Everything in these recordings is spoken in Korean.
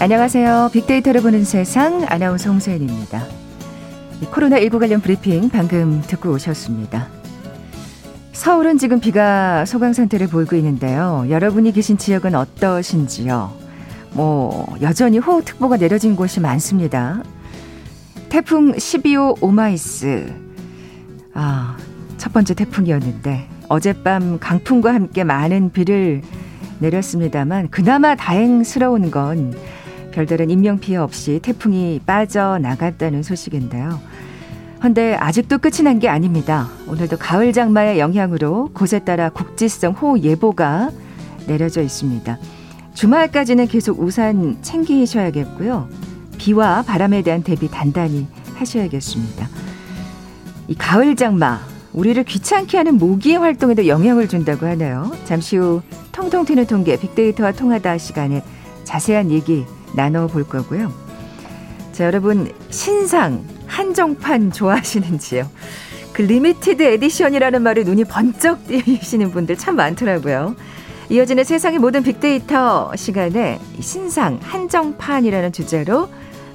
안녕하세요. 빅데이터를 보는 세상 아나운서 홍소연입니다. 코로나19 관련 브리핑 방금 듣고 오셨습니다. 서울은 지금 비가 소강 상태를 보이고 있는데요. 여러분이 계신 지역은 어떠신지요? 뭐 여전히 호우특보가 내려진 곳이 많습니다. 태풍 12호 오마이스. 아, 첫 번째 태풍이었는데 어젯밤 강풍과 함께 많은 비를 내렸습니다만 그나마 다행스러운 건 별다른 인명 피해 없이 태풍이 빠져나갔다는 소식인데요. 헌데 아직도 끝이 난 게 아닙니다. 오늘도 가을 장마의 영향으로 곳에 따라 국지성 호우 예보가 내려져 있습니다. 주말까지는 계속 우산 챙기셔야겠고요. 비와 바람에 대한 대비 단단히 하셔야겠습니다. 이 가을 장마 우리를 귀찮게 하는 모기의 활동에도 영향을 준다고 하네요. 잠시 후 통통 튀는 통계 빅데이터와 통하다 시간에 자세한 얘기 나눠볼 거고요. 자, 여러분, 신상, 한정판 좋아하시는지요? 그 limited edition이라는 말에 눈이 번쩍 뜨이시는 분들 참 많더라고요. 이어지는 세상의 모든 빅데이터 시간에 신상, 한정판이라는 주제로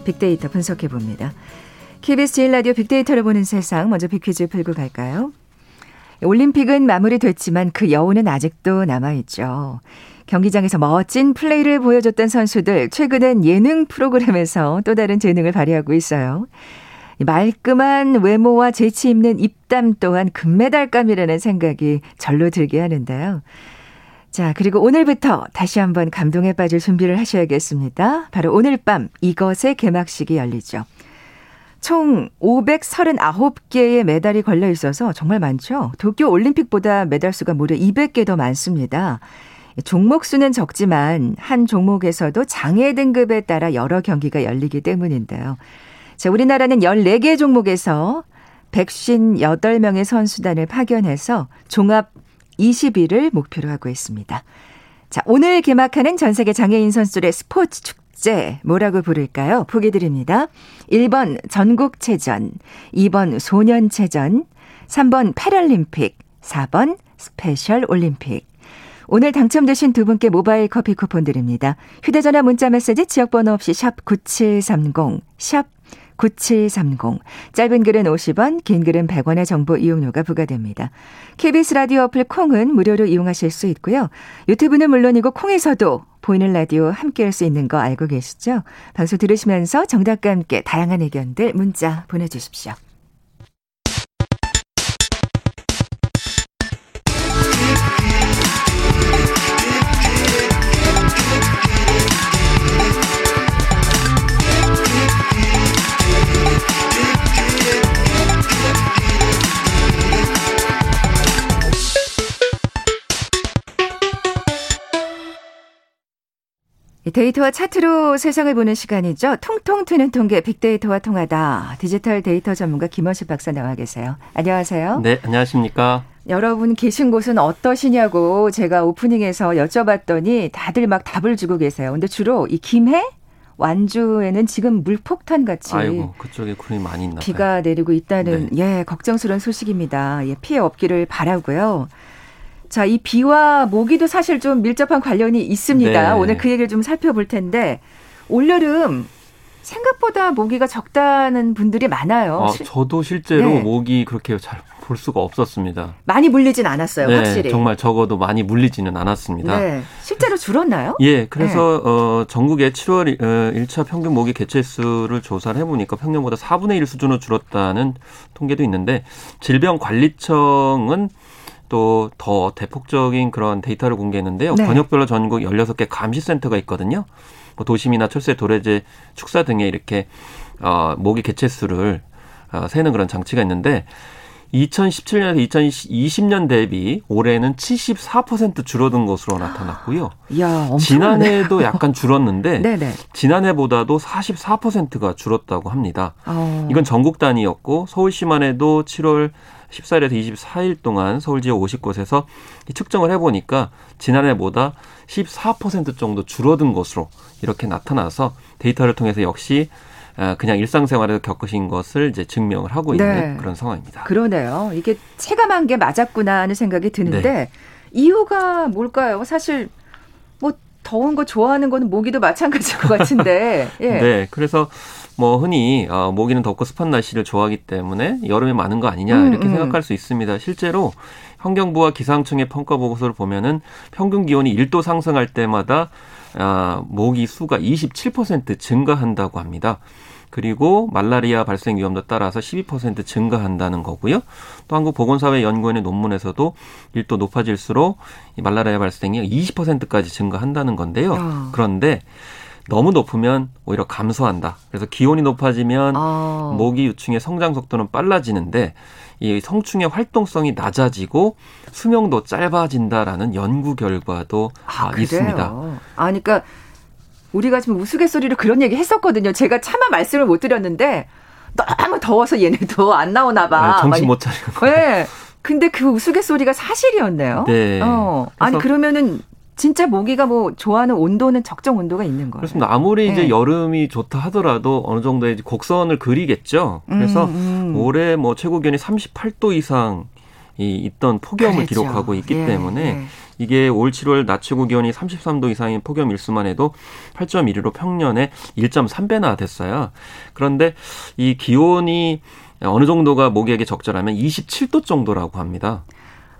빅데이터 분석해 봅니다. KBS 제일 라디오 빅데이터를 보는 세상 먼저 빅퀴즈 풀고 갈까요? 올림픽은 마무리됐지만 그 여운은 아직도 남아있죠. 경기장에서 멋진 플레이를 보여줬던 선수들 최근엔 예능 프로그램에서 또 다른 재능을 발휘하고 있어요. 말끔한 외모와 재치 있는 입담 또한 금메달감이라는 생각이 절로 들게 하는데요. 자, 그리고 오늘부터 다시 한번 감동에 빠질 준비를 하셔야겠습니다. 바로 오늘 밤 이것의 개막식이 열리죠. 총 539개의 메달이 걸려 있어서 정말 많죠. 도쿄 올림픽보다 메달 수가 무려 200개 더 많습니다. 종목 수는 적지만 한 종목에서도 장애 등급에 따라 여러 경기가 열리기 때문인데요. 자, 우리나라는 14개 종목에서 158명의 선수단을 파견해서 종합 20위를 목표로 하고 있습니다. 자, 오늘 개막하는 전 세계 장애인 선수들의 스포츠 축제 뭐라고 부를까요? 보기 드립니다. 1번 전국체전, 2번 소년체전, 3번 패럴림픽, 4번 스페셜 올림픽. 오늘 당첨되신 두 분께 모바일 커피 쿠폰 드립니다. 휴대전화 문자 메시지 지역번호 없이 샵 9730, 샵 9730. 짧은 글은 50원, 긴 글은 100원의 정보 이용료가 부과됩니다. KBS 라디오 어플 콩은 무료로 이용하실 수 있고요. 유튜브는 물론이고 콩에서도 보이는 라디오 함께 할 수 있는 거 알고 계시죠? 방송 들으시면서 정답과 함께 다양한 의견들 문자 보내주십시오. 데이터와 차트로 세상을 보는 시간이죠. 통통 튀는 통계 빅데이터와 통하다. 디지털 데이터 전문가 김원식 박사 나와 계세요. 안녕하세요. 네, 안녕하십니까. 여러분 계신 곳은 어떠시냐고 제가 오프닝에서 여쭤봤더니 다들 막 답을 주고 계세요. 근데 주로 이 김해 완주에는 지금 물폭탄 같이 아이고 그쪽에 군이 많이 있나 비가 내리고 있다는 네. 예 걱정스러운 소식입니다. 예 피해 없기를 바라고요. 자, 이 비와 모기도 사실 좀 밀접한 관련이 있습니다. 네. 오늘 그 얘기를 좀 살펴볼 텐데 올여름 생각보다 모기가 적다는 분들이 많아요. 아, 저도 실제로 네. 모기 그렇게 잘 볼 수가 없었습니다. 많이 물리진 않았어요, 네, 확실히. 정말 적어도 많이 물리지는 않았습니다. 네. 실제로 줄었나요? 예, 그래서 네. 어, 전국의 7월 어, 1차 평균 모기 개체 수를 조사를 해보니까 평년보다 4분의 1 수준으로 줄었다는 통계도 있는데 질병관리청은 또 더 대폭적인 그런 데이터를 공개했는데요. 네. 권역별로 전국 16개 감시센터가 있거든요. 뭐 도심이나 철새, 도래제, 축사 등에 이렇게 어, 모기 개체수를 어, 세는 그런 장치가 있는데 2017년에서 2020년 대비 올해는 74% 줄어든 것으로 나타났고요. 야, 지난해에도 약간 줄었는데 지난해보다도 44%가 줄었다고 합니다. 어. 이건 전국 단위였고 서울시만 해도 7월 14일에서 24일 동안 서울 지역 50곳에서 측정을 해보니까 지난해보다 14% 정도 줄어든 것으로 이렇게 나타나서 데이터를 통해서 역시 아, 그냥 일상생활에서 겪으신 것을 이제 증명을 하고 있는 네. 그런 상황입니다. 그러네요. 이게 체감한 게 맞았구나 하는 생각이 드는데 네. 이유가 뭘까요? 사실 뭐 더운 거 좋아하는 거는 모기도 마찬가지일 것 같은데. 예. 네, 그래서 뭐 흔히 어, 모기는 덥고 습한 날씨를 좋아하기 때문에 여름에 많은 거 아니냐 이렇게 음, 음. 생각할 수 있습니다. 실제로 환경부와 기상청의 평가 보고서를 보면은 평균 기온이 1도 상승할 때마다 아, 모기 수가 27% 증가한다고 합니다. 그리고 말라리아 발생 위험도 따라서 12% 증가한다는 거고요. 또 한국보건사회연구원의 논문에서도 1도 높아질수록 이 말라리아 발생이 20%까지 증가한다는 건데요. 어. 그런데 너무 높으면 오히려 감소한다. 그래서 기온이 높아지면 어. 모기 유충의 성장 속도는 빨라지는데 이 성충의 활동성이 낮아지고 수명도 짧아진다라는 연구 결과도 아, 있습니다. 아, 그러니까 우리가 지금 우스갯소리로 그런 얘기 했었거든요. 제가 차마 말씀을 못 드렸는데 너무 더워서 얘네도 안 나오나 봐. 네, 정신 못 차리고. 네. 근데 그 우스갯소리가 사실이었네요. 네. 어. 아니 그러면은 진짜 모기가 뭐 좋아하는 온도는 적정 온도가 있는 거예요. 그렇습니다. 아무리 이제 네. 여름이 좋다 하더라도 어느 정도의 곡선을 그리겠죠. 그래서 음, 음. 올해 뭐 최고 기온이 38도 이상 이 있던 폭염을 그렇죠. 기록하고 있기 예, 때문에 예. 이게 올 7월 낮 최고 기온이 33도 이상인 폭염 일수만 해도 8.1로 평년에 1.3배나 됐어요. 그런데 이 기온이 어느 정도가 모기에게 적절하면 27도 정도라고 합니다.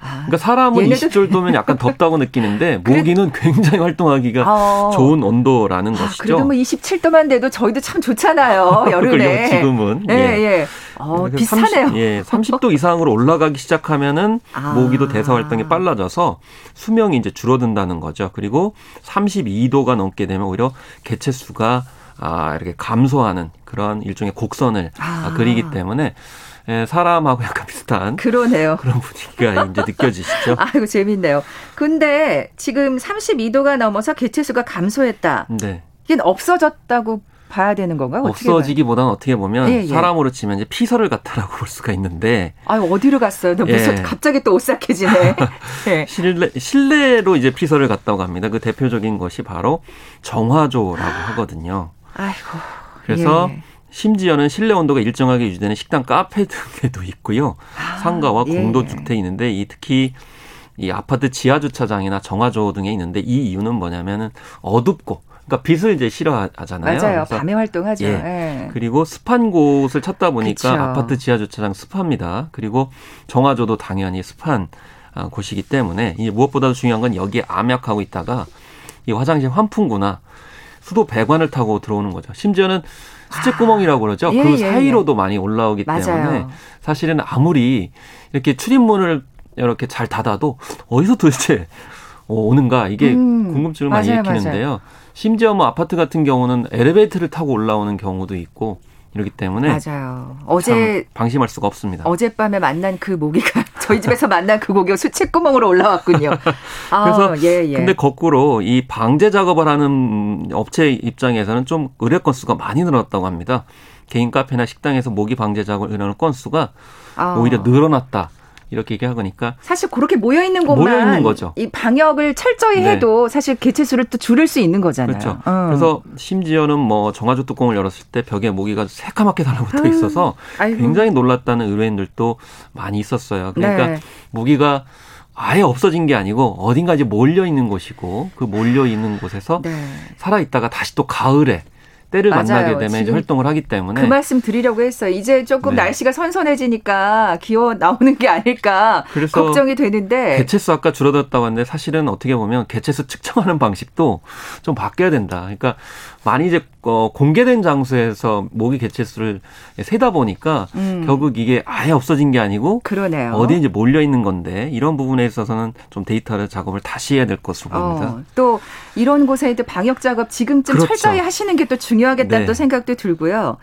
그러니까 사람은 얘네도... 20절도면 약간 덥다고 느끼는데 모기는 굉장히 활동하기가 어... 좋은 온도라는 아, 것이죠. 그래도 뭐 27도만 돼도 저희도 참 좋잖아요. 여름에. 지금은. 예, 예. 예. 어, 비슷하네요. 30, 예, 30도 이상으로 올라가기 시작하면은 아. 모기도 대사 활동이 빨라져서 수명이 이제 줄어든다는 거죠. 그리고 32도가 넘게 되면 오히려 개체 수가 아, 이렇게 감소하는 그런 일종의 곡선을 아. 그리기 때문에 예, 사람하고 약간 비슷한 그러네요. 그런 분위기가 이제 느껴지시죠? 아이고 재밌네요. 근데 지금 32도가 넘어서 개체수가 감소했다. 네. 이게 없어졌다고 봐야 되는 건가요? 없어지기보다는 어떻게 보면 예, 예. 사람으로 치면 이제 피서를 갔다라고 볼 수가 있는데. 아 어디로 갔어요? 너 무슨 예. 갑자기 또 오싹해지네. 예. 실내 실내로 이제 피서를 갔다고 합니다. 그 대표적인 것이 바로 정화조라고 하거든요. 아이고. 그래서 예. 심지어는 실내 온도가 일정하게 유지되는 식당, 카페 등에도 있고요. 아, 상가와 예. 공동주택에 있는데 이 특히 이 아파트 지하 주차장이나 정화조 등에 있는데 이 이유는 뭐냐면은 어둡고 그러니까 빛을 이제 싫어하잖아요. 맞아요. 밤에 활동하죠. 예. 예. 그리고 습한 곳을 찾다 보니까 그쵸. 아파트 지하 주차장 습합니다. 그리고 정화조도 당연히 습한 아, 곳이기 때문에 이 무엇보다도 중요한 건 여기에 암약하고 있다가 이 화장실 환풍구나 수도 배관을 타고 들어오는 거죠. 심지어는 수채구멍이라고 그러죠. 아, 예, 그 예, 사이로도 예. 많이 올라오기 맞아요. 때문에 사실은 아무리 이렇게 출입문을 이렇게 잘 닫아도 어디서 도대체 오는가 이게 음, 궁금증을 많이 맞아요, 일으키는데요. 맞아요. 심지어 뭐 아파트 같은 경우는 엘리베이터를 타고 올라오는 경우도 있고 이렇기 때문에 맞아요. 어제 방심할 수가 없습니다. 어젯밤에 만난 그 모기가 저희 집에서 만난 그 고기가 수채구멍으로 올라왔군요. 아, 그래서 예, 예. 근데 거꾸로 이 방제 작업을 하는 업체 입장에서는 좀 의뢰 건수가 많이 늘었다고 합니다. 개인 카페나 식당에서 모기 방제 작업을 의뢰하는 건수가 아. 오히려 늘어났다. 이렇게 얘기하니까 사실 그렇게 모여 있는 곳만 모여 있는 거죠. 이 방역을 철저히 네. 해도 사실 개체 수를 또 줄일 수 있는 거잖아요. 그렇죠. 어. 그래서 심지어는 뭐 정화조 뚜껑을 열었을 때 벽에 모기가 새까맣게 달라붙어 있어서 음. 굉장히 놀랐다는 의뢰인들도 많이 있었어요. 그러니까 네. 모기가 아예 없어진 게 아니고 어딘가 이제 몰려 있는 곳이고 그 몰려 있는 곳에서 네. 살아 있다가 다시 또 가을에 때를 맞아요. 만나게 되면 이제 활동을 하기 때문에 그 말씀 드리려고 했어요. 이제 조금 네. 날씨가 선선해지니까 기어 나오는 게 아닐까 걱정이 되는데 개체수 아까 줄어들었다고 하는데 사실은 어떻게 보면 개체수 측정하는 방식도 좀 바뀌어야 된다. 그러니까 많이 이제 어, 공개된 장소에서 모기 개체수를 세다 보니까 음. 결국 이게 아예 없어진 게 아니고 그러네요. 어디에 이제 몰려 있는 건데 이런 부분에 있어서는 좀 데이터를 작업을 다시 해야 될 것으로 보입니다. 어, 또 이런 곳에 방역 작업 지금쯤 그렇죠. 철저히 하시는 게 또 중요 하겠다는 네. 생각도 들고요.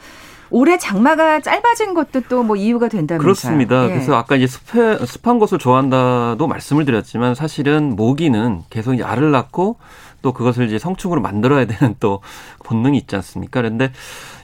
올해 장마가 짧아진 것도 또 뭐 이유가 된다면서요. 그렇습니다. 예. 그래서 아까 이제 습해, 습한 것을 좋아한다도 말씀을 드렸지만 사실은 모기는 계속 알을 낳고 또 그것을 이제 성충으로 만들어야 되는 또 본능이 있지 않습니까? 그런데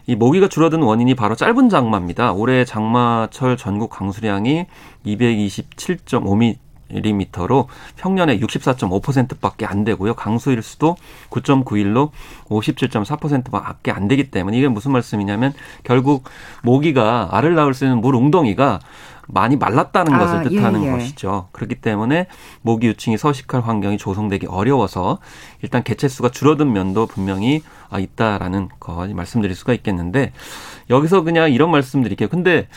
이 모기가 줄어든 원인이 바로 짧은 장마입니다. 올해 장마철 전국 강수량이 227.5미 밀리미터로 평년에 64.5%밖에 안 되고요. 강수일수도 9.9일로 57.4%밖에 안 되기 때문에 이게 무슨 말씀이냐면 결국 모기가 알을 낳을 수 있는 물 웅덩이가 많이 말랐다는 아, 것을 뜻하는 예, 예. 것이죠. 그렇기 때문에 모기 유충이 서식할 환경이 조성되기 어려워서 일단 개체 수가 줄어든 면도 분명히 아, 있다라는 거 말씀드릴 수가 있겠는데 여기서 그냥 이런 말씀드릴게요. 근데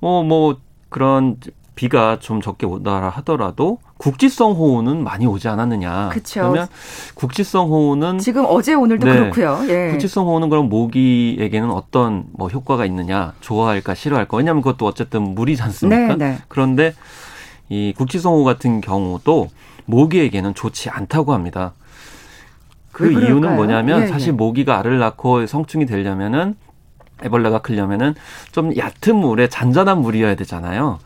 뭐뭐 뭐 그런 비가 좀 적게 오다 하더라도 국지성 호우는 많이 오지 않았느냐. 그쵸. 그러면 국지성 호우는 지금 어제 오늘도 네. 그렇고요. 예. 국지성 호우는 그럼 모기에게는 어떤 뭐 효과가 있느냐, 좋아할까, 싫어할까? 왜냐하면 그것도 어쨌든 물이지 않습니까? 네, 네. 그런데 이 국지성 호우 같은 경우도 모기에게는 좋지 않다고 합니다. 그? 이유는 뭐냐면 예, 사실 예. 모기가 알을 낳고 성충이 되려면은 애벌레가 크려면은 좀 얕은 물에 잔잔한 물이어야 되잖아요.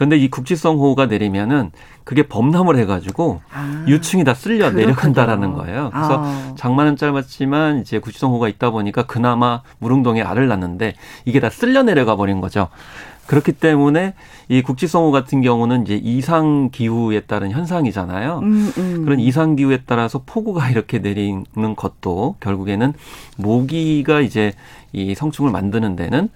근데 이 국지성 호우가 내리면은 그게 범람을 해가지고 아, 유충이 다 쓸려 그렇군요. 내려간다라는 거예요. 그래서 아. 장마는 짧았지만 이제 구치성호가 있다 보니까 그나마 무릉동에 알을 낳는데 이게 다 쓸려 내려가 버린 거죠. 그렇기 때문에 이 국지성호 같은 경우는 이제 이상 기후에 따른 현상이잖아요. 음, 음. 그런 이상 기후에 따라서 폭우가 이렇게 내리는 것도 결국에는 모기가 이제 이 성충을 만드는 데는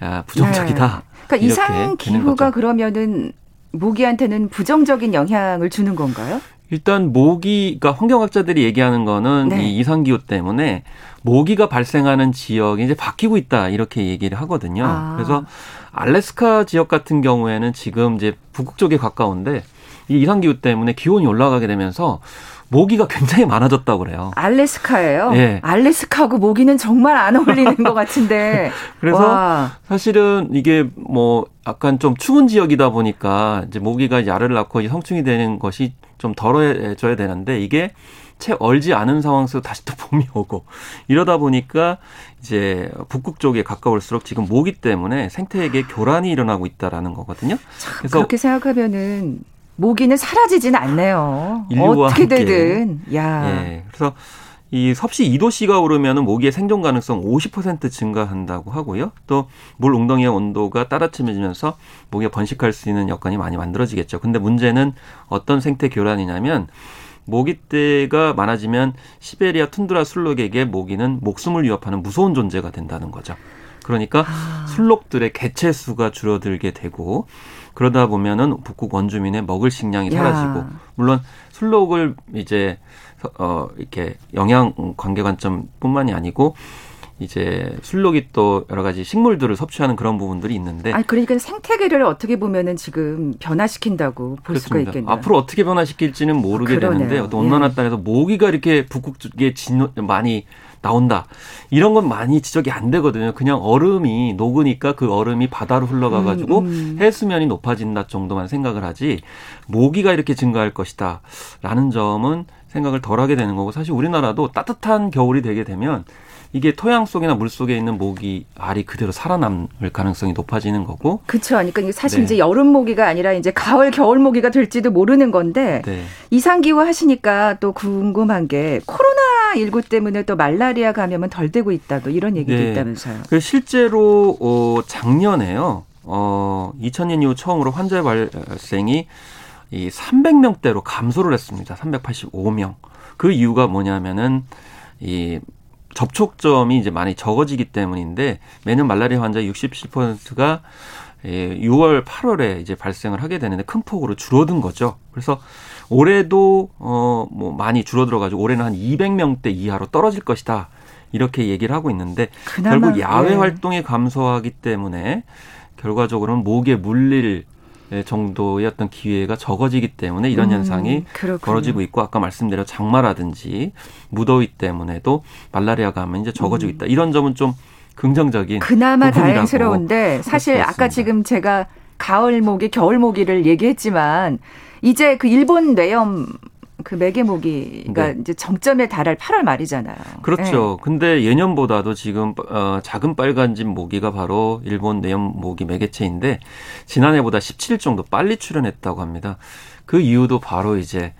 아, 부정적이다. 그러니까 이상 기후가. 그러면은 모기한테는 부정적인 영향을 주는 건가요? 일단 모기, 그러니까 환경학자들이 얘기하는 거는 네. 이 이상 기후 때문에 모기가 발생하는 지역이 이제 바뀌고 있다 이렇게 얘기를 하거든요. 아. 그래서 알래스카 지역 같은 경우에는 지금 이제 북극 쪽에 가까운데 이 이상 기후 때문에 기온이 올라가게 되면서 모기가 굉장히 많아졌다고 그래요. 알래스카예요. 예. 알래스카하고 모기는 정말 안 어울리는 것 같은데. 그래서 와, 사실은 이게 뭐 약간 좀 추운 지역이다 보니까 이제 모기가 알을 낳고 이제 성충이 되는 것이 좀 덜어져야 되는데 이게 채 얼지 않은 상황에서 다시 또 봄이 오고 이러다 보니까 이제 북극 쪽에 가까울수록 지금 모기 때문에 생태계에 교란이 일어나고 있다라는 거거든요. 그래서 그렇게 생각하면은 모기는 사라지진 않네요. 어떻게 함께. 되든. 야. 예. 그래서 이 섭씨 2도씨가 오르면은 모기의 생존 가능성 50% 증가한다고 하고요. 또 물 웅덩이의 온도가 따라침해지면서 모기가 번식할 수 있는 여건이 많이 만들어지겠죠. 근데 문제는 어떤 생태 교란이냐면 모기떼가 많아지면 시베리아 툰드라 술록에게 모기는 목숨을 위협하는 무서운 존재가 된다는 거죠. 그러니까 아. 술록들의 개체 수가 줄어들게 되고 그러다 보면은 북극 원주민의 먹을 식량이 야. 사라지고 물론 술록을 이제 어 이렇게 영양 관계 관점뿐만이 아니고 이제 술록이 또 여러 가지 식물들을 섭취하는 그런 부분들이 있는데 아니 그러니까 생태계를 어떻게 보면은 지금 변화시킨다고 볼 수가 그렇습니다. 있겠네요. 앞으로 어떻게 변화시킬지는 모르게 아. 되는데 어떤 온난화 예. 땅에서 모기가 이렇게 북극 쪽에 진 많이 나온다. 이런 건 많이 지적이 안 되거든요. 그냥 얼음이 녹으니까 그 얼음이 바다로 흘러가 가지고 음, 음. 해수면이 높아진다 정도만 생각을 하지 모기가 이렇게 증가할 것이다. 라는 점은 생각을 덜 하게 되는 거고 사실 우리나라도 따뜻한 겨울이 되게 되면 이게 토양 속이나 물 속에 있는 모기 알이 그대로 살아남을 가능성이 높아지는 거고 그렇죠. 그러니까 이게 사실 네. 이제 여름 모기가 아니라 이제 가을 겨울 모기가 될지도 모르는 건데 네. 이상 기후 하시니까 또 궁금한 게 코로나 19 때문에 또 말라리아 감염은 덜 되고 있다도 이런 얘기도 네. 있다면서요. 그 실제로 어 작년에요. 어 2000년 이후 처음으로 환자 발생이 이 300명대로 감소를 했습니다. 385명. 그 이유가 뭐냐면은 이 접촉점이 이제 많이 적어지기 때문인데 매년 말라리아 환자 67%가 예, 6월, 8월에 이제 발생을 하게 되는데 큰 폭으로 줄어든 거죠. 그래서 올해도 어 뭐 많이 줄어들어 가지고 올해는 한 200명대 이하로 떨어질 것이다. 이렇게 얘기를 하고 있는데 그나마, 결국 야외 예. 활동이 감소하기 때문에 결과적으로는 목에 물릴 정도의 어떤 기회가 적어지기 때문에 이런 음, 현상이 그렇군요. 벌어지고 있고 아까 말씀드린 장마라든지 무더위 때문에도 말라리아 감염이 이제 적어지고 있다. 이런 점은 좀 긍정적인 그나마 다행스러운데 사실 아까. 지금 제가 가을 모기, 겨울 모기를 얘기했지만 이제 그 일본 뇌염 그 매개 모기가 네. 이제 정점에 달할 8월 말이잖아요. 그렇죠. 근데 예년보다도 지금 어, 작은 빨간집 모기가 바로 일본 내염 모기 매개체인데 지난해보다 17일 정도 빨리 출현했다고 합니다. 그 이유도 바로 이제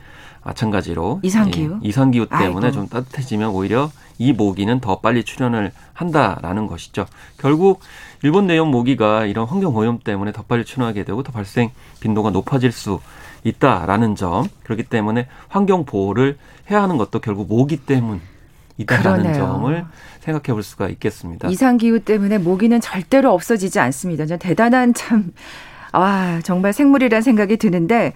마찬가지로 이상기후? 이, 이상기후 때문에 아이고. 좀 따뜻해지면 오히려 이 모기는 더 빨리 출현을 한다라는 것이죠. 결국 일본 내염 모기가 이런 환경 오염 때문에 더 빨리 출현하게 되고 더 발생 빈도가 높아질 수 있다라는 점. 그렇기 때문에 환경 보호를 해야 하는 것도 결국 모기 때문 이다라는 그러네요. 점을 생각해 볼 수가 있겠습니다. 이상 기후 때문에 모기는 절대로 없어지지 않습니다. 전 대단한 참 아, 정말 생물이란 생각이 드는데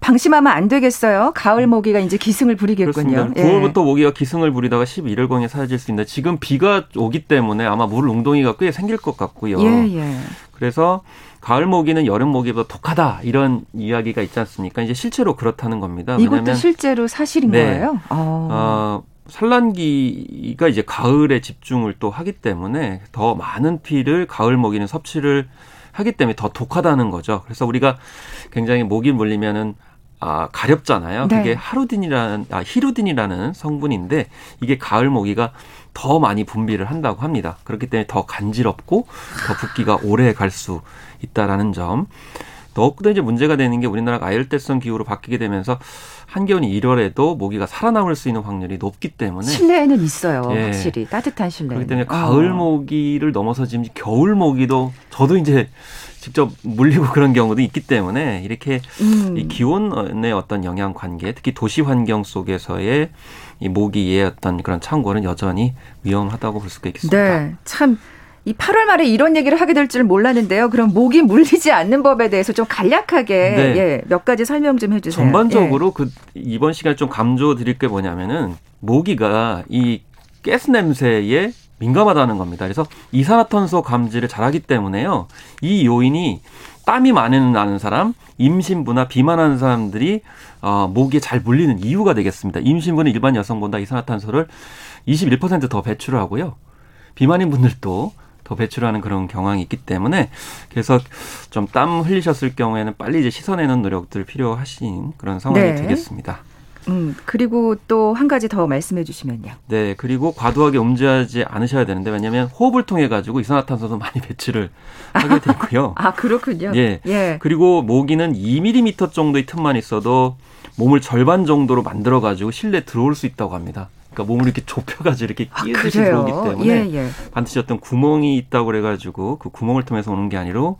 방심하면 안 되겠어요. 가을 모기가 이제 기승을 부리겠군요. 그렇습니다. 9월부터 예. 모기가 기승을 부리다가 11월 경에 사라질 수 있는데 지금 비가 오기 때문에 아마 물 웅덩이가 꽤 생길 것 같고요. 예, 예. 그래서 가을 모기는 여름 모기보다 독하다 이런 이야기가 있지 않습니까? 이제 실제로 그렇다는 겁니다. 이것도 실제로 사실인 네, 거예요? 어. 어, 산란기가 이제 가을에 집중을 또 하기 때문에 더 많은 피를 가을 모기는 섭취를 하기 때문에 더 독하다는 거죠. 그래서 우리가 굉장히 모기 물리면은 아, 가렵잖아요. 네. 그게 하루딘이라는 아, 히루딘이라는 성분인데 이게 가을 모기가 더 많이 분비를 한다고 합니다. 그렇기 때문에 더 간지럽고 더 붓기가 오래 갈 수 있다라는 점. 더욱더 이제 문제가 되는 게 우리나라가 아열대성 기후로 바뀌게 되면서 한겨울이 1월에도 모기가 살아남을 수 있는 확률이 높기 때문에 실내에는 있어요. 예. 확실히 따뜻한 실내. 그렇기 때문에 가을 어. 모기를 넘어서 지금 겨울 모기도 저도 이제 직접 물리고 그런 경우도 있기 때문에 이렇게 음. 이 기온의 어떤 영향 관계, 특히 도시 환경 속에서의 이 모기의 어떤 그런 창고는 여전히 위험하다고 볼 수가 있겠습니다. 네, 참 이 8월 말에 이런 얘기를 하게 될 줄 몰랐는데요. 그럼 목이 물리지 않는 법에 대해서 좀 간략하게 네. 예, 몇 가지 설명 좀 해주세요. 전반적으로 예. 그 이번 시간에 좀 감조 드릴 게 뭐냐면은 모기가 이 가스 냄새에 민감하다는 겁니다. 그래서 이산화탄소 감지를 잘하기 때문에요. 이 요인이 땀이 많이 나는 사람, 임신부나 비만하는 사람들이 어, 모기에 잘 물리는 이유가 되겠습니다. 임신부는 일반 여성보다 이산화탄소를 21%더 배출을 하고요. 비만인 분들도 더 배출하는 그런 경향이 있기 때문에 그래서 좀 땀 흘리셨을 경우에는 빨리 이제 씻어내는 노력들 필요하신 그런 상황이 네. 되겠습니다. 음, 그리고 또 한 가지 더 말씀해 주시면요. 네, 그리고 과도하게 음주하지 않으셔야 되는데 왜냐하면 호흡을 통해 가지고 이산화탄소도 많이 배출을 하게 되고요. 아, 그렇군요. 예. 예. 그리고 모기는 2mm 정도의 틈만 있어도 몸을 절반 정도로 만들어 가지고 실내 들어올 수 있다고 합니다. 그러니까 몸을 이렇게 좁혀가지고 이렇게 아, 끼듯이 아, 들어오기 때문에 예, 예. 반드시 어떤 구멍이 있다고 그래가지고 그 구멍을 통해서 오는 게 아니로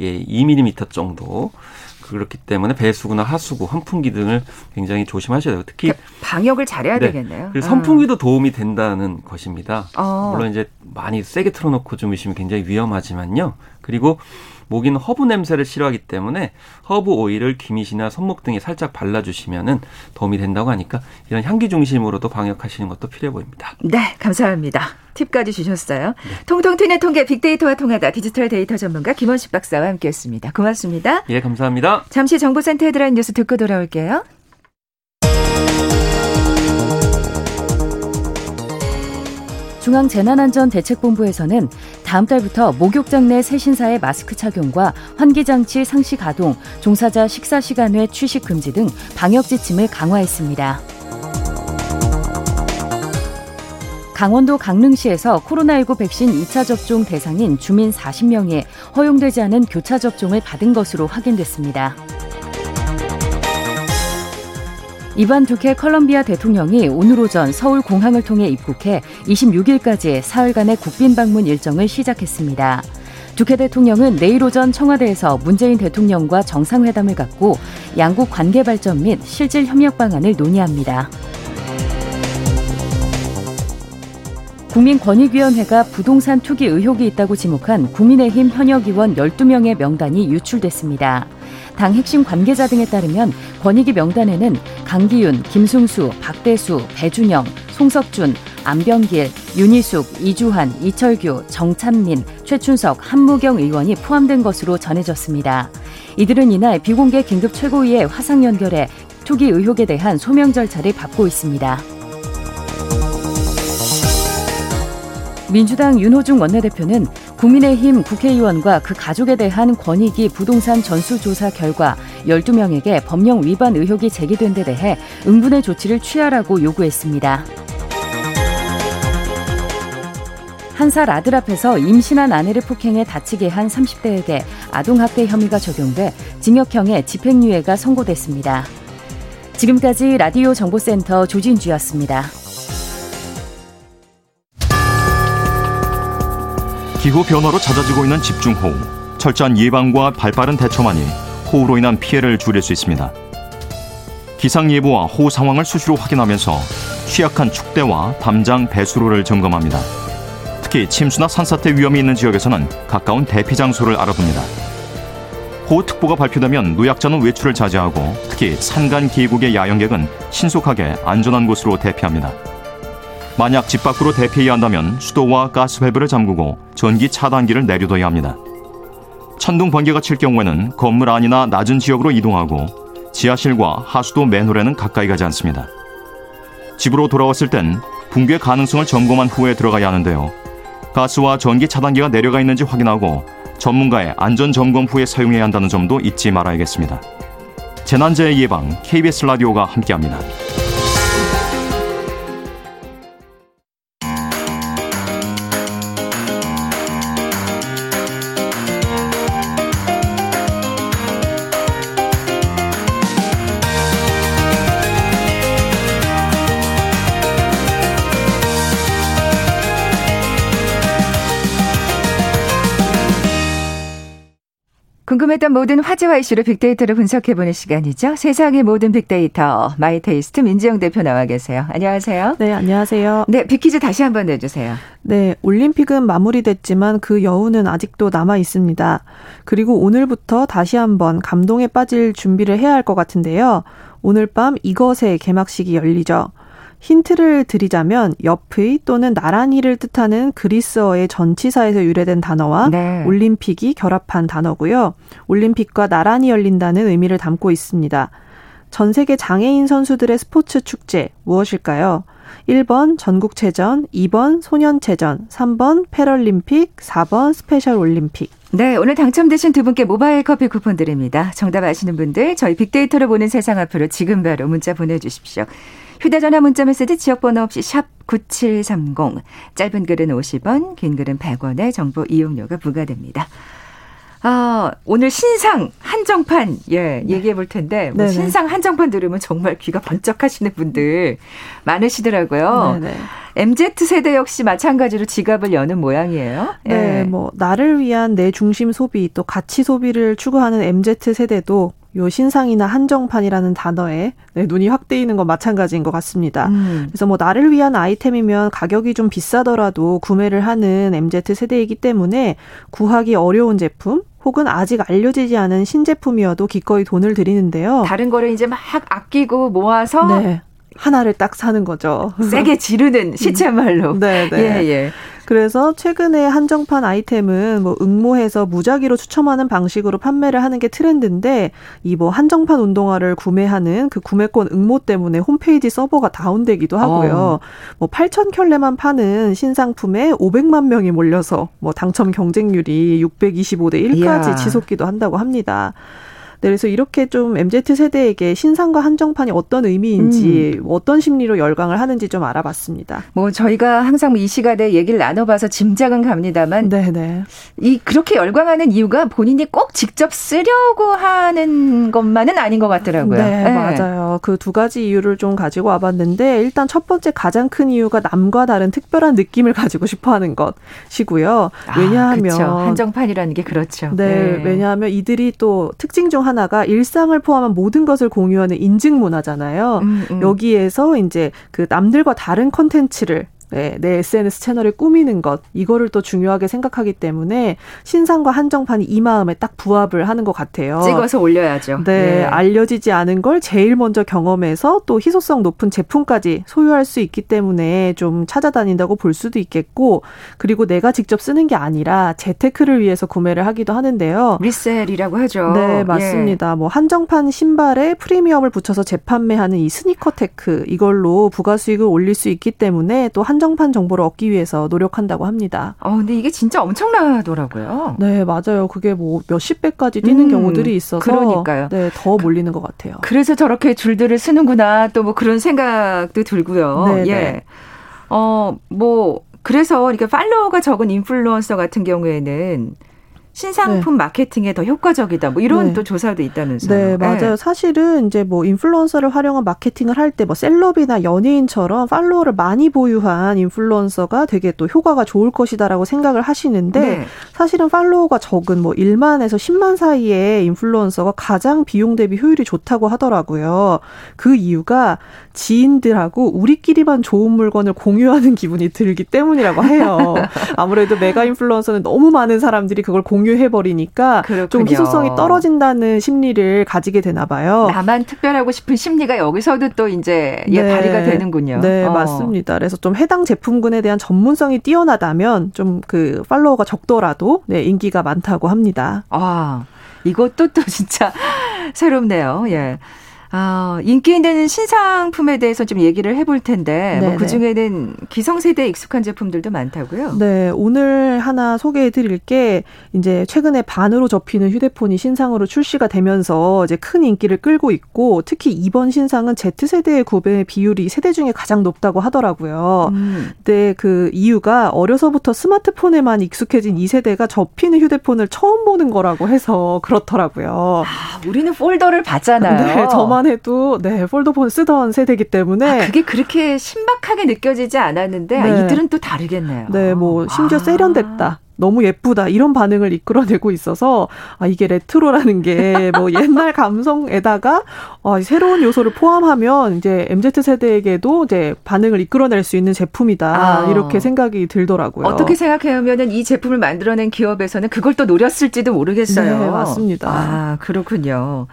예 2mm 정도 그렇기 때문에 배수구나 하수구, 환풍기 등을 굉장히 조심하셔야 돼요. 특히 그러니까 방역을 잘해야 네. 되겠네요. 그리고 선풍기도 아. 도움이 된다는 것입니다. 어. 물론 이제 많이 세게 틀어놓고 주무시면 굉장히 위험하지만요. 그리고 모기는 허브 냄새를 싫어하기 때문에 허브 오일을 귀밑이나 손목 등에 살짝 발라주시면은 도움이 된다고 하니까 이런 향기 중심으로도 방역하시는 것도 필요해 보입니다. 네, 감사합니다. 팁까지 주셨어요. 네. 통통 튀는 통계 빅데이터와 통하다 디지털 데이터 전문가 김원식 박사와 함께했습니다. 고맙습니다. 예, 감사합니다. 잠시 정보센터 헤드라인 뉴스 듣고 돌아올게요. 중앙재난안전대책본부에서는 다음 달부터 목욕장 내 세신사의 마스크 착용과 환기장치 상시 가동, 종사자 식사 시간 외 취식 금지 등 방역 지침을 강화했습니다. 강원도 강릉시에서 코로나19 백신 2차 접종 대상인 주민 40명이 허용되지 않은 교차 접종을 받은 것으로 확인됐습니다. 이반 두케 컬럼비아 대통령이 오늘 오전 서울 공항을 통해 입국해 26일까지 사흘간의 국빈 방문 일정을 시작했습니다. 두케 대통령은 내일 오전 청와대에서 문재인 대통령과 정상회담을 갖고 양국 관계 발전 및 실질 협력 방안을 논의합니다. 국민권익위원회가 부동산 투기 의혹이 있다고 지목한 국민의힘 현역 의원 12명의 명단이 유출됐습니다. 당 핵심 관계자 등에 따르면 권익위 명단에는 강기윤, 김승수, 박대수, 배준영, 송석준, 안병길, 윤희숙, 이주환, 이철규, 정찬민, 최춘석, 한무경 의원이 포함된 것으로 전해졌습니다. 이들은 이날 비공개 긴급 최고위에 화상 연결해 투기 의혹에 대한 소명 절차를 밟고 있습니다. 민주당 윤호중 원내대표는 국민의힘 국회의원과 그 가족에 대한 권익위 부동산 전수조사 결과 12명에게 법령 위반 의혹이 제기된 데 대해 응분의 조치를 취하라고 요구했습니다. 한 살 아들 앞에서 임신한 아내를 폭행해 다치게 한 30대에게 아동학대 혐의가 적용돼 징역형의 집행유예가 선고됐습니다. 지금까지 라디오 정보센터 조진주였습니다. 기후 변화로 잦아지고 있는 집중호우. 철저한 예방과 발빠른 대처만이 호우로 인한 피해를 줄일 수 있습니다. 기상 예보와 호우 상황을 수시로 확인하면서 취약한 축대와 담장 배수로를 점검합니다. 특히 침수나 산사태 위험이 있는 지역에서는 가까운 대피 장소를 알아봅니다. 호우특보가 발표되면 노약자는 외출을 자제하고 특히 산간 계곡의 야영객은 신속하게 안전한 곳으로 대피합니다. 만약 집 밖으로 대피해야 한다면 수도와 가스 밸브를 잠그고 전기 차단기를 내려둬야 합니다. 천둥 번개가 칠 경우에는 건물 안이나 낮은 지역으로 이동하고 지하실과 하수도 맨홀에는 가까이 가지 않습니다. 집으로 돌아왔을 땐 붕괴 가능성을 점검한 후에 들어가야 하는데요. 가스와 전기 차단기가 내려가 있는지 확인하고 전문가의 안전 점검 후에 사용해야 한다는 점도 잊지 말아야겠습니다. 재난재해 예방 KBS 라디오가 함께합니다. 궁금했던 모든 화제와 이슈를 빅데이터로 분석해보는 시간이죠. 세상의 모든 빅데이터 마이테이스트 민지영 대표 나와 계세요. 안녕하세요. 네, 안녕하세요. 네, 빅퀴즈 다시 한번 내주세요. 네, 올림픽은 마무리됐지만 그 여운은 아직도 남아 있습니다. 그리고 오늘부터 다시 한번 감동에 빠질 준비를 해야 할 것 같은데요. 오늘 밤 이것의 개막식이 열리죠. 힌트를 드리자면 옆의 또는 나란히를 뜻하는 그리스어의 전치사에서 유래된 단어와 네. 올림픽이 결합한 단어고요. 올림픽과 나란히 열린다는 의미를 담고 있습니다. 전 세계 장애인 선수들의 스포츠 축제 무엇일까요? 1번 전국체전, 2번 소년체전, 3번 패럴림픽, 4번 스페셜 올림픽. 네, 오늘 당첨되신 두 분께 모바일 커피 쿠폰 드립니다. 정답 아시는 분들 저희 빅데이터를 보는 세상 앞으로 지금 바로 문자 보내주십시오. 휴대전화 문자메시지 지역번호 없이 샵 9730. 짧은 글은 50원, 긴 글은 100원의 정보 이용료가 부과됩니다. 아, 오늘 신상 한정판, 예, 네. 얘기해 볼 텐데, 뭐 신상 한정판 들으면 정말 귀가 번쩍 하시는 분들 많으시더라고요. 네네. MZ 세대 역시 마찬가지로 지갑을 여는 모양이에요. 네, 예. 뭐, 나를 위한 내 중심 소비, 또 가치 소비를 추구하는 MZ 세대도 요 신상이나 한정판이라는 단어에 네, 눈이 확 뜨이는 건 마찬가지인 것 같습니다. 음. 그래서 뭐 나를 위한 아이템이면 가격이 좀 비싸더라도 구매를 하는 MZ 세대이기 때문에 구하기 어려운 제품 혹은 아직 알려지지 않은 신제품이어도 기꺼이 돈을 들이는데요. 다른 거를 이제 막 아끼고 모아서 네. 하나를 딱 사는 거죠. 세게 지르는 시체말로. 네, 네. 예, 예. 그래서 최근에 한정판 아이템은 뭐 응모해서 무작위로 추첨하는 방식으로 판매를 하는 게 트렌드인데 이 뭐 한정판 운동화를 구매하는 그 구매권 응모 때문에 홈페이지 서버가 다운되기도 하고요. 어. 뭐 8천 켤레만 파는 신상품에 500만 명이 몰려서 뭐 당첨 경쟁률이 625대 1까지 이야. 치솟기도 한다고 합니다. 네, 그래서 이렇게 좀 MZ 세대에게 신상과 한정판이 어떤 의미인지 음. 어떤 심리로 열광을 하는지 좀 알아봤습니다. 뭐 저희가 항상 이 시간에 얘기를 나눠봐서 짐작은 갑니다만, 네네. 네. 이 그렇게 열광하는 이유가 본인이 꼭 직접 쓰려고 하는 것만은 아닌 것 같더라고요. 네, 네. 맞아요. 그 두 가지 이유를 좀 가지고 와봤는데 일단 첫 번째 가장 큰 이유가 남과 다른 특별한 느낌을 가지고 싶어하는 것이고요. 아, 왜냐하면 아, 한정판이라는 게 그렇죠. 네, 네, 왜냐하면 이들이 또 특징 중 하나가 일상을 포함한 모든 것을 공유하는 인증 문화잖아요. 음, 음. 여기에서 이제 그 남들과 다른 컨텐츠를 네, 내 SNS 채널을 꾸미는 것 이거를 또 중요하게 생각하기 때문에 신상과 한정판이 이 마음에 딱 부합을 하는 것 같아요. 찍어서 올려야죠. 네, 네. 알려지지 않은 걸 제일 먼저 경험해서 또 희소성 높은 제품까지 소유할 수 있기 때문에 좀 찾아다닌다고 볼 수도 있겠고 그리고 내가 직접 쓰는 게 아니라 재테크를 위해서 구매를 하기도 하는데요. 리셀이라고 하죠. 네, 맞습니다. 예. 뭐 한정판 신발에 프리미엄을 붙여서 재판매하는 이 스니커 테크 이걸로 부가 수익을 올릴 수 있기 때문에 또한 한정판 정보를 얻기 위해서 노력한다고 합니다. 어, 근데 이게 진짜 엄청나더라고요. 네, 맞아요. 그게 뭐 몇십 배까지 뛰는 음, 경우들이 있어서 그러니까요. 네, 더 몰리는 것 같아요. 그래서 저렇게 줄들을 쓰는구나 또 뭐 그런 생각도 들고요. 네, 예. 네. 어, 뭐 그래서 이렇게 팔로워가 적은 인플루언서 같은 경우에는 신상품 네. 마케팅에 더 효과적이다. 뭐 이런 네. 또 조사도 있다면서요. 네, 맞아요. 네. 사실은 이제 뭐 인플루언서를 활용한 마케팅을 할 때 뭐 셀럽이나 연예인처럼 팔로워를 많이 보유한 인플루언서가 되게 또 효과가 좋을 것이다라고 생각을 하시는데 네. 사실은 팔로워가 적은 뭐 1만에서 10만 사이의 인플루언서가 가장 비용 대비 효율이 좋다고 하더라고요. 그 이유가 지인들하고 우리끼리만 좋은 물건을 공유하는 기분이 들기 때문이라고 해요. 아무래도 메가 인플루언서는 너무 많은 사람들이 그걸 공유 공유해 버리니까 좀 희소성이 떨어진다는 심리를 가지게 되나 봐요. 나만 특별하고 싶은 심리가 여기서도 또 이제 예, 네. 발휘가 되는군요. 네, 어. 맞습니다. 그래서 좀 해당 제품군에 대한 전문성이 뛰어나다면 좀 그 팔로워가 적더라도 네, 인기가 많다고 합니다. 아, 이것도 또 진짜 새롭네요. 예. 아, 인기 있는 신상품에 대해서 좀 얘기를 해볼 텐데, 뭐 그 중에는 기성세대에 익숙한 제품들도 많다고요? 네, 오늘 하나 소개해 드릴 게, 이제 최근에 반으로 접히는 휴대폰이 신상으로 출시가 되면서 이제 큰 인기를 끌고 있고, 특히 이번 신상은 Z세대의 구매 비율이 세대 중에 가장 높다고 하더라고요. 음. 근데 그 이유가 어려서부터 스마트폰에만 익숙해진 2세대가 접히는 휴대폰을 처음 보는 거라고 해서 그렇더라고요. 아, 우리는 폴더를 봤잖아요. 네, 저만 저만 해도 네 폴더폰 쓰던 세대이기 때문에 아, 그게 그렇게 신박하게 느껴지지 않았는데 아, 네. 아, 이들은 또 다르겠네요. 네, 뭐 심지어 아. 세련됐다. 너무 예쁘다 이런 반응을 이끌어내고 있어서 아 이게 레트로라는 게 뭐 옛날 감성에다가 어, 새로운 요소를 포함하면 이제 MZ 세대에게도 이제 반응을 이끌어낼 수 있는 제품이다 아. 이렇게 생각이 들더라고요. 어떻게 생각해보면은 이 제품을 만들어낸 기업에서는 그걸 또 노렸을지도 모르겠어요. 네, 맞습니다. 아 그렇군요.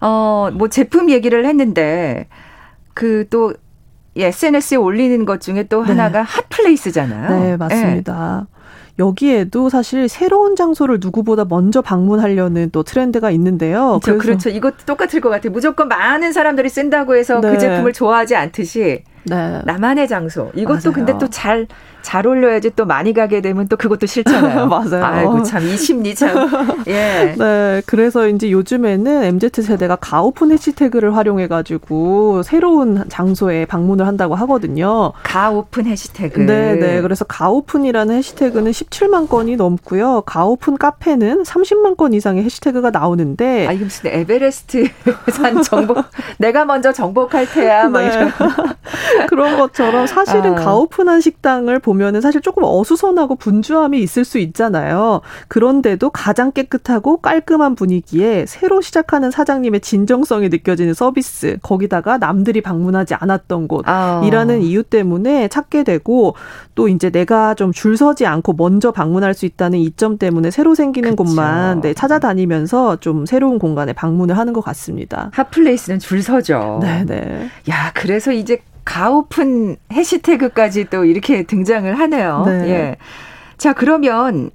어, 뭐 제품 얘기를 했는데 그또 SNS에 올리는 것 중에 또 네. 하나가 핫플레이스잖아요. 네, 맞습니다. 네. 여기에도 사실 새로운 장소를 누구보다 먼저 방문하려는 또 트렌드가 있는데요. 그렇죠. 그렇죠. 이것도 똑같을 것 같아요. 무조건 많은 사람들이 쓴다고 해서 그 네. 그 제품을 좋아하지 않듯이 네. 나만의 장소. 이것도 맞아요. 근데 또 잘 잘 올려야지 또 많이 가게 되면 또 그것도 싫잖아요. 맞아요. 아이고 참 이 심리 참. 예. 네. 그래서 이제 요즘에는 MZ 세대가 가오픈 해시태그를 활용해 가지고 새로운 장소에 방문을 한다고 하거든요. 가오픈 해시태그. 네, 네. 그래서 가오픈이라는 해시태그는 17만 건이 넘고요. 가오픈 카페는 30만 건 이상의 해시태그가 나오는데 아, 이거 무슨 에베레스트 산 정복 내가 먼저 정복할 테야 막 네. 이런. 그런 것처럼 사실은 아. 가오픈한 식당을 보면은 사실 조금 어수선하고 분주함이 있을 수 있잖아요. 그런데도 가장 깨끗하고 깔끔한 분위기에 새로 시작하는 사장님의 진정성이 느껴지는 서비스, 거기다가 남들이 방문하지 않았던 곳이라는 아. 이유 때문에 찾게 되고 또 이제 내가 좀 줄 서지 않고 먼저 방문할 수 있다는 이점 때문에 새로 생기는 그쵸. 곳만 네, 찾아다니면서 좀 새로운 공간에 방문을 하는 것 같습니다. 핫플레이스는 줄 서죠. 네네. 야, 그래서 이제 가오픈 해시태그까지 또 이렇게 등장을 하네요. 네. 예. 자, 그러면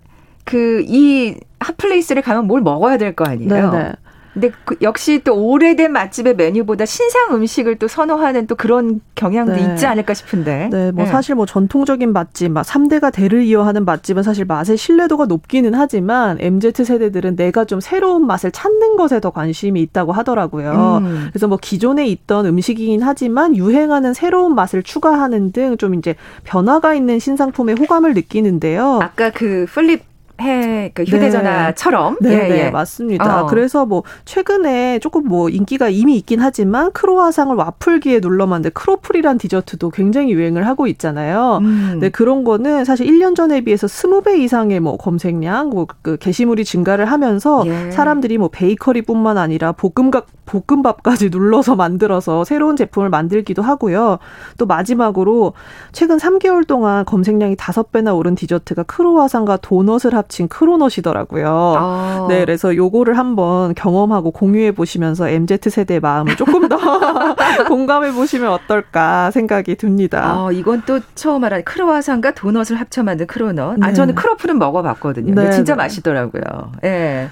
그 이 핫플레이스를 가면 뭘 먹어야 될 거 아니에요? 네네. 근데 그 역시 또 오래된 맛집의 메뉴보다 신상 음식을 또 선호하는 또 그런 경향도 네. 있지 않을까 싶은데. 네, 뭐 네. 사실 뭐 전통적인 맛집, 막 3대가 대를 이어하는 맛집은 사실 맛의 신뢰도가 높기는 하지만 MZ 세대들은 내가 좀 새로운 맛을 찾는 것에 더 관심이 있다고 하더라고요. 음. 그래서 뭐 기존에 있던 음식이긴 하지만 유행하는 새로운 맛을 추가하는 등 좀 이제 변화가 있는 신상품에 호감을 느끼는데요. 아까 그 플립 해, 그 휴대전화처럼. 네, 네, 예, 예. 맞습니다. 어. 그래서 뭐 최근에 조금 뭐 인기가 이미 있긴 하지만 크로아상을 와플기에 눌러 만든 크로플이란 디저트도 굉장히 유행을 하고 있잖아요. 음. 네, 그런 거는 사실 1년 전에 비해서 20배 이상의 뭐 검색량, 뭐 그 게시물이 증가를 하면서 예. 사람들이 뭐 베이커리뿐만 아니라 볶음각 볶음밥까지 눌러서 만들어서 새로운 제품을 만들기도 하고요. 또 마지막으로 최근 3개월 동안 검색량이 5배나 오른 디저트가 크로와상과 도넛을 합친 크로넛이더라고요. 아. 네, 그래서 요거를 한번 경험하고 공유해 보시면서 MZ 세대의 마음을 조금 더 공감해 보시면 어떨까 생각이 듭니다. 아, 이건 또 처음 알아 크로와상과 도넛을 합쳐 만든 크로넛. 아, 네. 아, 저는 크로플은 먹어봤거든요. 네, 진짜 네. 맛있더라고요. 예. 네.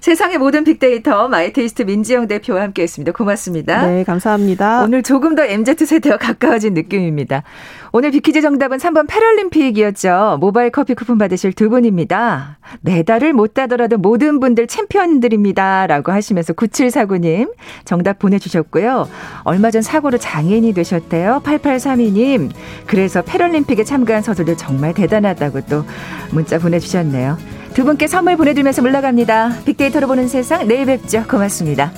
세상의 모든 빅데이터 마이테이스트 민지영 대표와 함께했습니다. 고맙습니다. 네, 감사합니다. 오늘 조금 더 MZ 세대와 가까워진 느낌입니다. 오늘 비키즈 정답은 3번 패럴림픽이었죠. 모바일 커피 쿠폰 받으실 두 분입니다. 메달을 못 따더라도 모든 분들 챔피언들입니다. 라고 하시면서 9749님 정답 보내주셨고요. 얼마 전 사고로 장애인이 되셨대요. 8832님. 그래서 패럴림픽에 참가한 선수들 정말 대단하다고 또 문자 보내주셨네요. 두 분께 선물 보내드리면서 물러갑니다. 빅데이터로 보는 세상 내일 뵙죠. 고맙습니다.